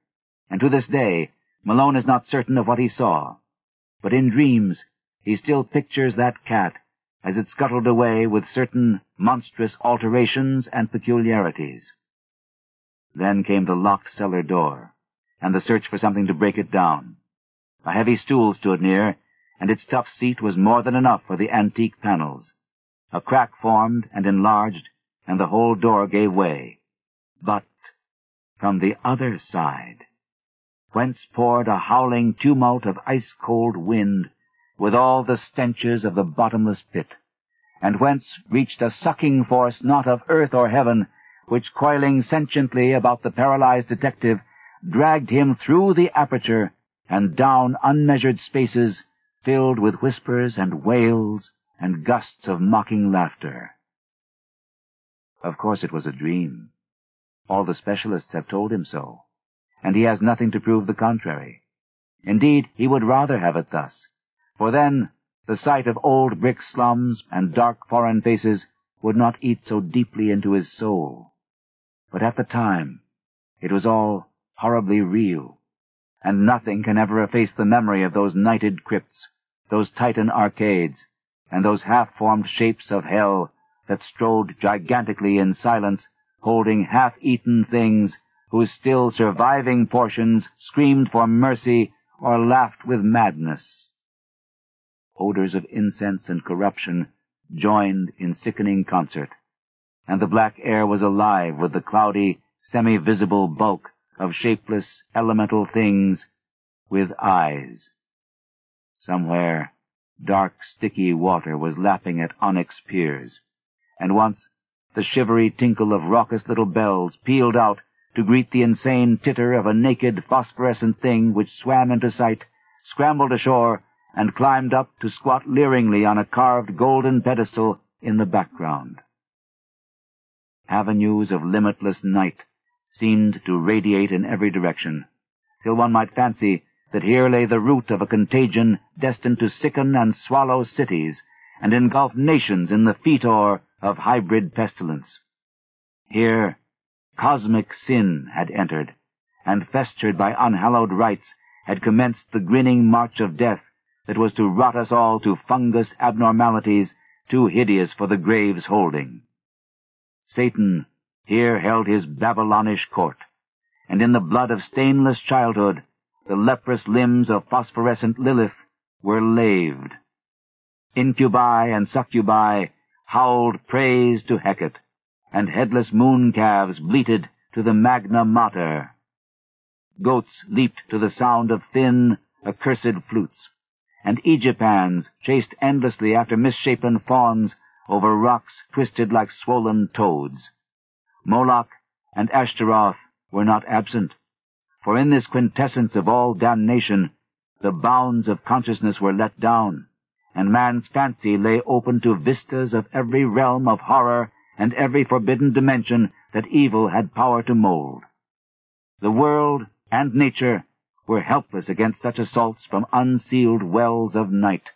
A: and to this day Malone is not certain of what he saw, but in dreams he still pictures that cat as it scuttled away with certain monstrous alterations and peculiarities. Then came the locked cellar door, and the search for something to break it down. A heavy stool stood near, and its tough seat was more than enough for the antique panels. A crack formed and enlarged, and the whole door gave way. But from the other side, whence poured a howling tumult of ice-cold wind, with all the stenches of the bottomless pit, and whence reached a sucking force not of earth or heaven, which coiling sentiently about the paralyzed detective, dragged him through the aperture and down unmeasured spaces filled with whispers and wails and gusts of mocking laughter. Of course it was a dream. All the specialists have told him so, and he has nothing to prove the contrary. Indeed, he would rather have it thus, for then the sight of old brick slums and dark foreign faces would not eat so deeply into his soul. But at the time, it was all horribly real, and nothing can ever efface the memory of those nighted crypts, those Titan arcades, and those half-formed shapes of hell that strode gigantically in silence, holding half-eaten things whose still surviving portions screamed for mercy or laughed with madness. Odors of incense and corruption joined in sickening concert, and the black air was alive with the cloudy, semi-visible bulk of shapeless, elemental things with eyes. Somewhere, dark, sticky water was lapping at onyx piers, and once the shivery tinkle of raucous little bells pealed out to greet the insane titter of a naked phosphorescent thing which swam into sight, scrambled ashore, and climbed up to squat leeringly on a carved golden pedestal in the background. Avenues of limitless night seemed to radiate in every direction, till one might fancy that here lay the root of a contagion destined to sicken and swallow cities, and engulf nations in the fetor of hybrid pestilence. Here cosmic sin had entered, and festered by unhallowed rites had commenced the grinning march of death that was to rot us all to fungus abnormalities too hideous for the grave's holding. Satan here held his Babylonish court, and in the blood of stainless childhood the leprous limbs of phosphorescent Lilith were laved. Incubi and succubi howled praise to Hecate, and headless moon calves bleated to the Magna Mater. Goats leaped to the sound of thin, accursed flutes, and Aegipans chased endlessly after misshapen fawns over rocks twisted like swollen toads. Moloch and Ashtaroth were not absent, for in this quintessence of all damnation the bounds of consciousness were let down, and man's fancy lay open to vistas of every realm of horror and every forbidden dimension that evil had power to mold. The world and nature were helpless against such assaults from unsealed wells of night,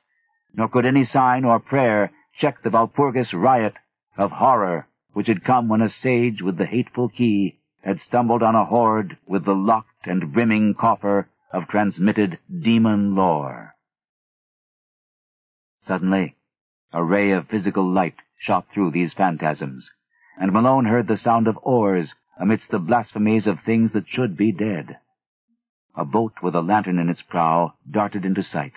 A: nor could any sign or prayer check the Walpurgis riot of horror which had come when a sage with the hateful key had stumbled on a hoard with the locked and brimming coffer of transmitted demon lore. Suddenly, a ray of physical light shot through these phantasms, and Malone heard the sound of oars amidst the blasphemies of things that should be dead. A boat with a lantern in its prow darted into sight,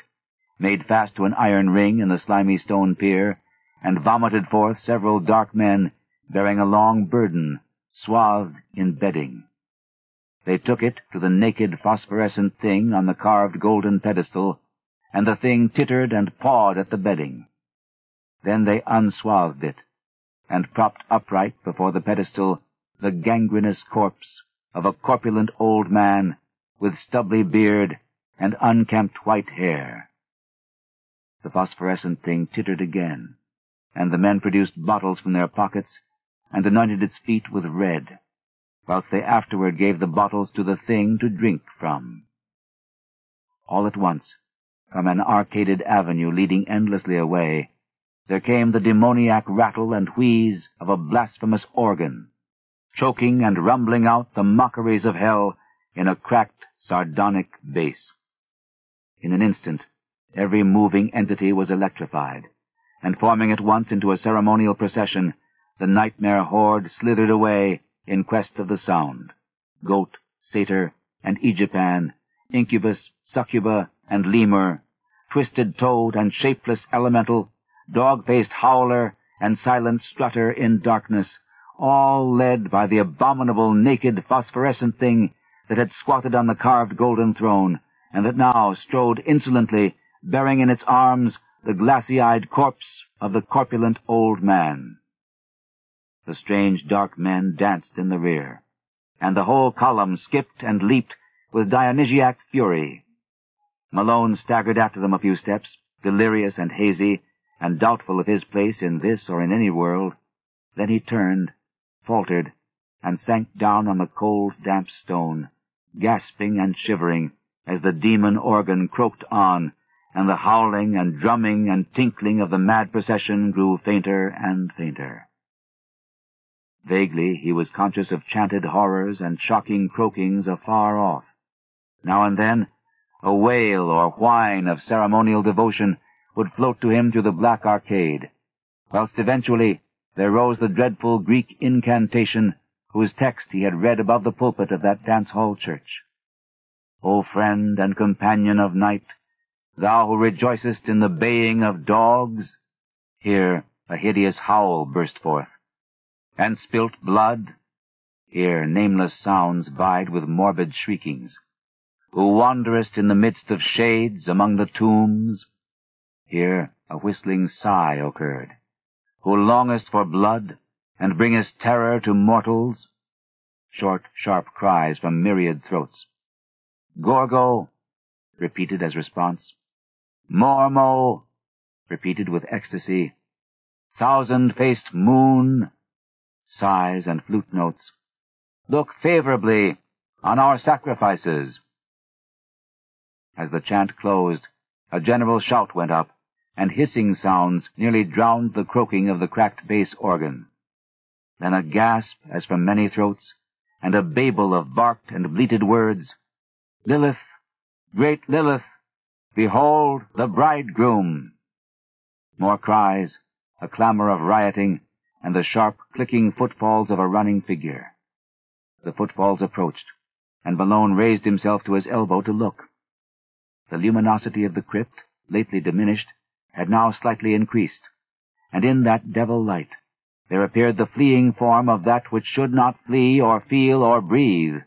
A: made fast to an iron ring in the slimy stone pier, and vomited forth several dark men bearing a long burden, swathed in bedding. They took it to the naked phosphorescent thing on the carved golden pedestal, and the thing tittered and pawed at the bedding. Then they unswathed it, and propped upright before the pedestal the gangrenous corpse of a corpulent old man with stubbly beard and unkempt white hair. The phosphorescent thing tittered again, and the men produced bottles from their pockets and anointed its feet with red. whilst they afterward gave the bottles to the thing to drink from. All at once, from an arcaded avenue leading endlessly away, there came the demoniac rattle and wheeze of a blasphemous organ, choking and rumbling out the mockeries of hell in a cracked, sardonic bass. In an instant, every moving entity was electrified, and forming at once into a ceremonial procession, the nightmare horde slithered away in quest of the sound. Goat, satyr, and Aegipan, incubus, succuba, and lemur, twisted toad and shapeless elemental, dog-faced howler and silent strutter in darkness, all led by the abominable naked phosphorescent thing that had squatted on the carved golden throne, and that now strode insolently, bearing in its arms the glassy-eyed corpse of the corpulent old man. The strange dark men danced in the rear, and the whole column skipped and leaped with Dionysiac fury. Malone staggered after them a few steps, delirious and hazy, and doubtful of his place in this or in any world. Then he turned, faltered, and sank down on the cold, damp stone, gasping and shivering as the demon organ croaked on, and the howling and drumming and tinkling of the mad procession grew fainter and fainter. Vaguely he was conscious of chanted horrors and shocking croakings afar off. Now and then a wail or whine of ceremonial devotion would float to him through the black arcade, whilst eventually there rose the dreadful Greek incantation whose text he had read above the pulpit of that dance-hall church. O friend and companion of night, thou who rejoicest in the baying of dogs, here a hideous howl burst forth, and spilt blood, here nameless sounds vied with morbid shriekings who wanderest in the midst of shades among the tombs. Here a whistling sigh occurred, who longest for blood, and bringest terror to mortals. Short, sharp cries from myriad throats. Gorgo, repeated as response. Mormo, repeated with ecstasy. Thousand-faced moon, sighs and flute notes. Look favorably on our sacrifices. As the chant closed, a general shout went up, and hissing sounds nearly drowned the croaking of the cracked bass organ. Then a gasp as from many throats, and a babel of barked and bleated words. Lilith, great Lilith, behold the bridegroom! More cries, a clamor of rioting, and the sharp, clicking footfalls of a running figure. The footfalls approached, and Malone raised himself to his elbow to look. The luminosity of the crypt, lately diminished, had now slightly increased, and in that devil light there appeared the fleeing form of that which should not flee or feel or breathe,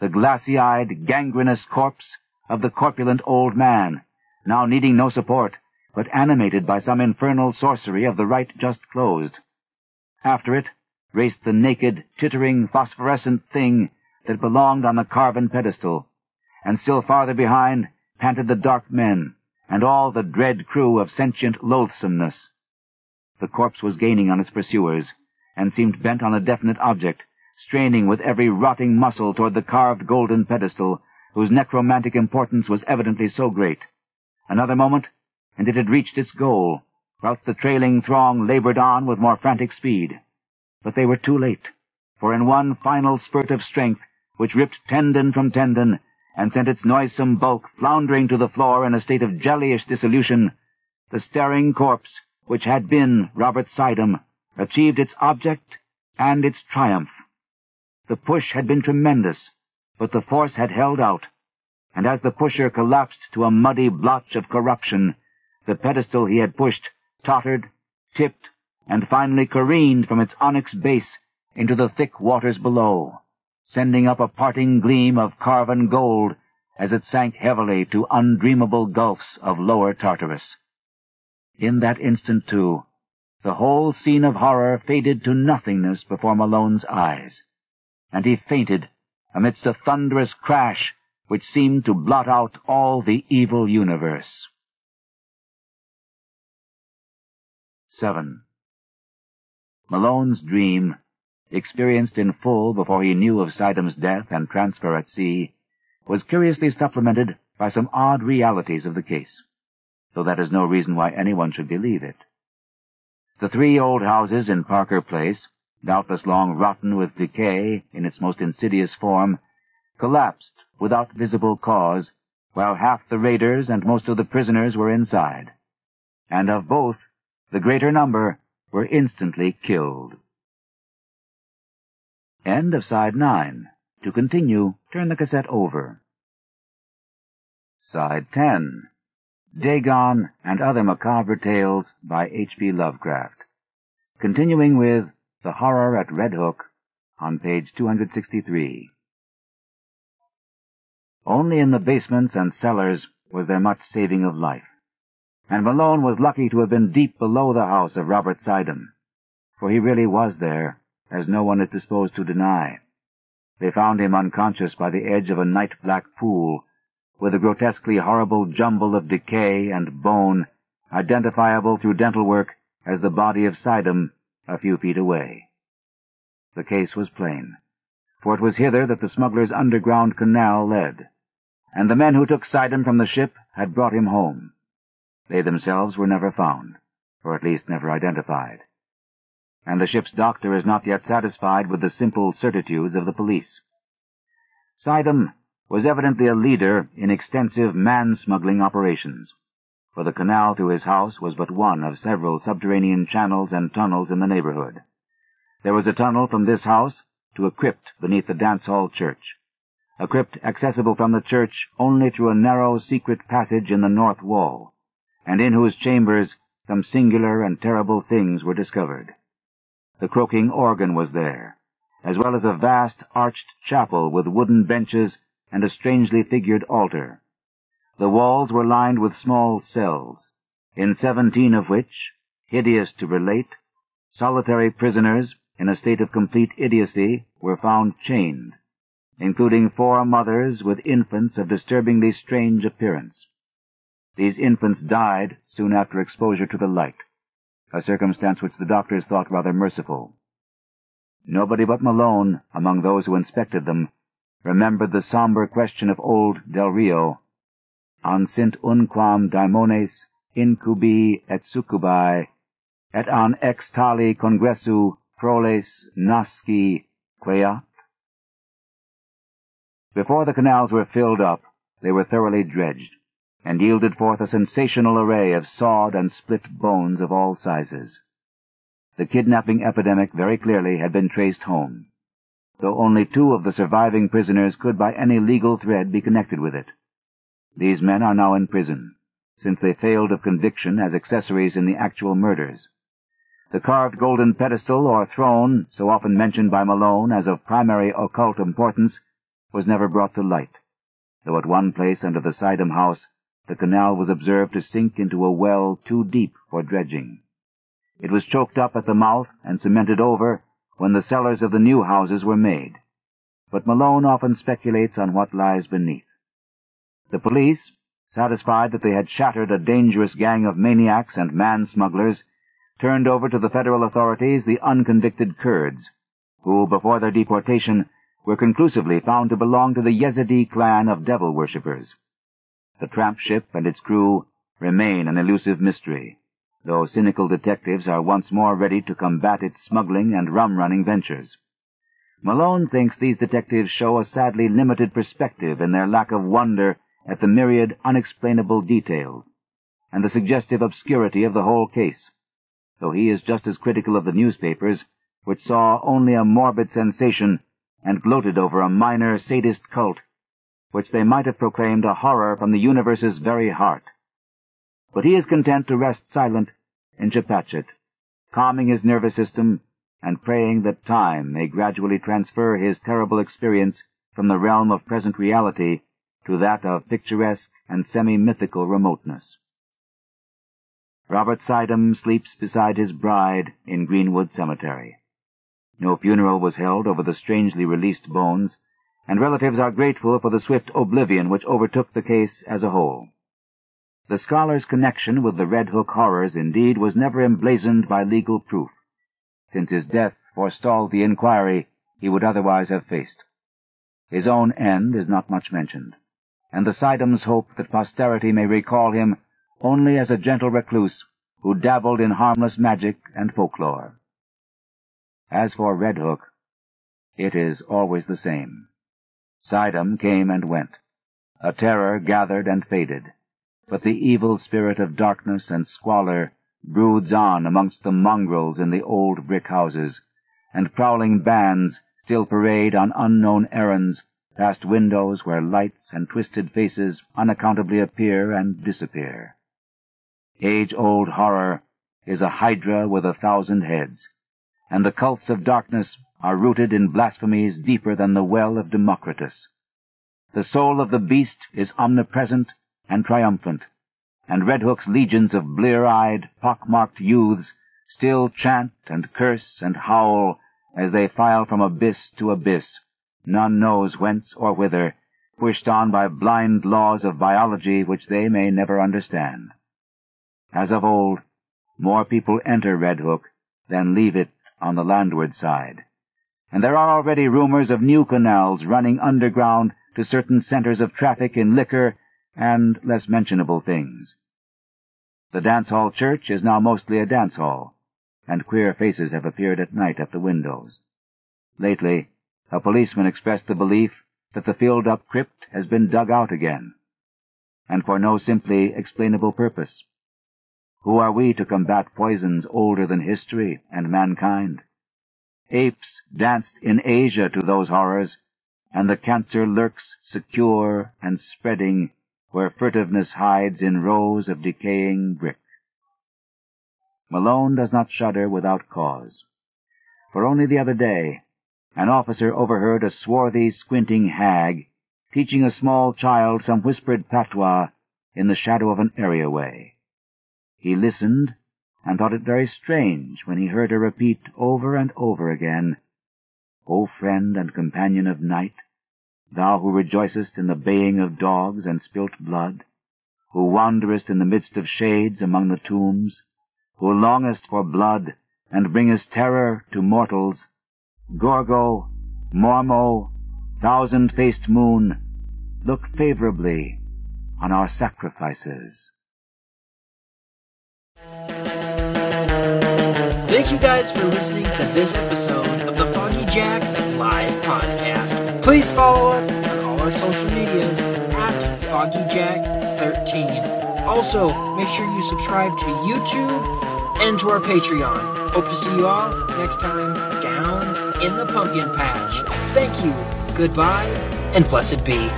A: the glassy-eyed, gangrenous corpse of the corpulent old man, now needing no support, but animated by some infernal sorcery of the rite just closed. After it raced the naked, tittering, phosphorescent thing that belonged on the carven pedestal, and still farther behind panted the dark men, and all the dread crew of sentient loathsomeness. The corpse was gaining on its pursuers, and seemed bent on a definite object, straining with every rotting muscle toward the carved golden pedestal, whose necromantic importance was evidently so great. Another moment, and it had reached its goal, whilst the trailing throng labored on with more frantic speed. But they were too late, for in one final spurt of strength, which ripped tendon from tendon, and sent its noisome bulk floundering to the floor in a state of jellyish dissolution, the staring corpse, which had been Robert Suydam, achieved its object and its triumph. The push had been tremendous, but the force had held out, and as the pusher collapsed to a muddy blotch of corruption, the pedestal he had pushed tottered, tipped, and finally careened from its onyx base into the thick waters below sending up a parting gleam of carven gold as it sank heavily to undreamable gulfs of lower Tartarus. In that instant, too, the whole scene of horror faded to nothingness before Malone's eyes, and he fainted amidst a thunderous crash which seemed to blot out all the evil universe. 7. Malone's dream experienced in full before he knew of Suydam's death and transfer at sea, was curiously supplemented by some odd realities of the case, though that is no reason why anyone should believe it. The three old houses in Parker Place, doubtless long rotten with decay in its most insidious form, collapsed without visible cause, while half the raiders and most of the prisoners were inside. And of both, the greater number were instantly killed. End of side 9. To continue, turn the cassette over. Side 10. Dagon and Other Macabre Tales by H.P. Lovecraft. Continuing with The Horror at Red Hook on page 263. Only in the basements and cellars was there much saving of life, and Malone was lucky to have been deep below the house of Robert Suydam, for he really was there, as no one is disposed to deny. They found him unconscious by the edge of a night-black pool, with a grotesquely horrible jumble of decay and bone, identifiable through dental work as the body of Suydam a few feet away. The case was plain, for it was hither that the smuggler's underground canal led, and the men who took Suydam from the ship had brought him home. They themselves were never found, or at least never identified. And the ship's doctor is not yet satisfied with the simple certitudes of the police. Suydam was evidently a leader in extensive man-smuggling operations, for the canal to his house was but one of several subterranean channels and tunnels in the neighborhood. There was a tunnel from this house to a crypt beneath the dance hall church, a crypt accessible from the church only through a narrow secret passage in the north wall, and in whose chambers some singular and terrible things were discovered. The croaking organ was there, as well as a vast arched chapel with wooden benches and a strangely figured altar. The walls were lined with small cells, in seventeen of which, hideous to relate, solitary prisoners in a state of complete idiocy were found chained, including four mothers with infants of disturbingly strange appearance. These infants died soon after exposure to the light, a circumstance which the doctors thought rather merciful. Nobody but Malone, among those who inspected them, remembered the somber question of old Del Rio, an sint unquam daimones incubi et succubi, et an ex tali congressu proles nasci queat? Before the canals were filled up, they were thoroughly dredged, and yielded forth a sensational array of sawed and split bones of all sizes. The kidnapping epidemic very clearly had been traced home though only two of the surviving prisoners could by any legal thread be connected with it. These men are now in prison, since they failed of conviction as accessories in the actual murders. The carved golden pedestal or throne, so often mentioned by Malone as of primary occult importance, was never brought to light, though at one place under the Suydam house the canal was observed to sink into a well too deep for dredging. It was choked up at the mouth and cemented over when the cellars of the new houses were made, but Malone often speculates on what lies beneath. The police, satisfied that they had shattered a dangerous gang of maniacs and man-smugglers, turned over to the federal authorities the unconvicted Kurds, who, before their deportation, were conclusively found to belong to the Yezidi clan of devil worshippers. The tramp ship and its crew remain an elusive mystery though cynical detectives are once more ready to combat its smuggling and rum-running ventures. Malone thinks these detectives show a sadly limited perspective in their lack of wonder at the myriad unexplainable details, and the suggestive obscurity of the whole case, though he is just as critical of the newspapers, which saw only a morbid sensation and gloated over a minor sadist cult, which they might have proclaimed a horror from the universe's very heart but he is content to rest silent in Chepachet, calming his nervous system and praying that time may gradually transfer his terrible experience from the realm of present reality to that of picturesque and semi-mythical remoteness. Robert Suydam sleeps beside his bride in Greenwood Cemetery. No funeral was held over the strangely released bones, and relatives are grateful for the swift oblivion which overtook the case as a whole. The scholar's connection with the Red Hook horrors, indeed, was never emblazoned by legal proof, since his death forestalled the inquiry he would otherwise have faced. His own end is not much mentioned, and the Suydams hope that posterity may recall him only as a gentle recluse who dabbled in harmless magic and folklore. As for Red Hook, it is always the same. Suydam came and went. A terror gathered and faded, but the evil spirit of darkness and squalor broods on amongst the mongrels in the old brick houses, and prowling bands still parade on unknown errands past windows where lights and twisted faces unaccountably appear and disappear. Age-old horror is a hydra with a thousand heads, and the cults of darkness are rooted in blasphemies deeper than the well of Democritus. The soul of the beast is omnipresent and triumphant, and Red Hook's legions of blear-eyed, pock-marked youths still chant and curse and howl as they file from abyss to abyss, none knows whence or whither, pushed on by blind laws of biology which they may never understand. As of old, more people enter Red Hook than leave it on the landward side, and there are already rumors of new canals running underground to certain centers of traffic in liquor and less mentionable things. The dance hall church is now mostly a dance hall, and queer faces have appeared at night at the windows. Lately, a policeman expressed the belief that the filled-up crypt has been dug out again, and for no simply explainable purpose. Who are we to combat poisons older than history and mankind? Apes danced in Asia to those horrors, and the cancer lurks secure and spreading where furtiveness hides in rows of decaying brick. Malone does not shudder without cause. For only the other day, an officer overheard a swarthy, squinting hag teaching a small child some whispered patois in the shadow of an areaway. He listened and thought it very strange when he heard her repeat over and over again, O friend and companion of night, thou who rejoicest in the baying of dogs and spilt blood, who wanderest in the midst of shades among the tombs, who longest for blood and bringest terror to mortals, Gorgo, Mormo, thousand-faced moon, look favorably on our sacrifices.
B: Thank you guys for listening to this episode of the Foggy Jack Live Podcast. Please follow us on all our social medias at FoggyJack13. Also, make sure you subscribe to YouTube and to our Patreon. Hope to see you all next time down in the pumpkin patch. Thank you, goodbye, and blessed be.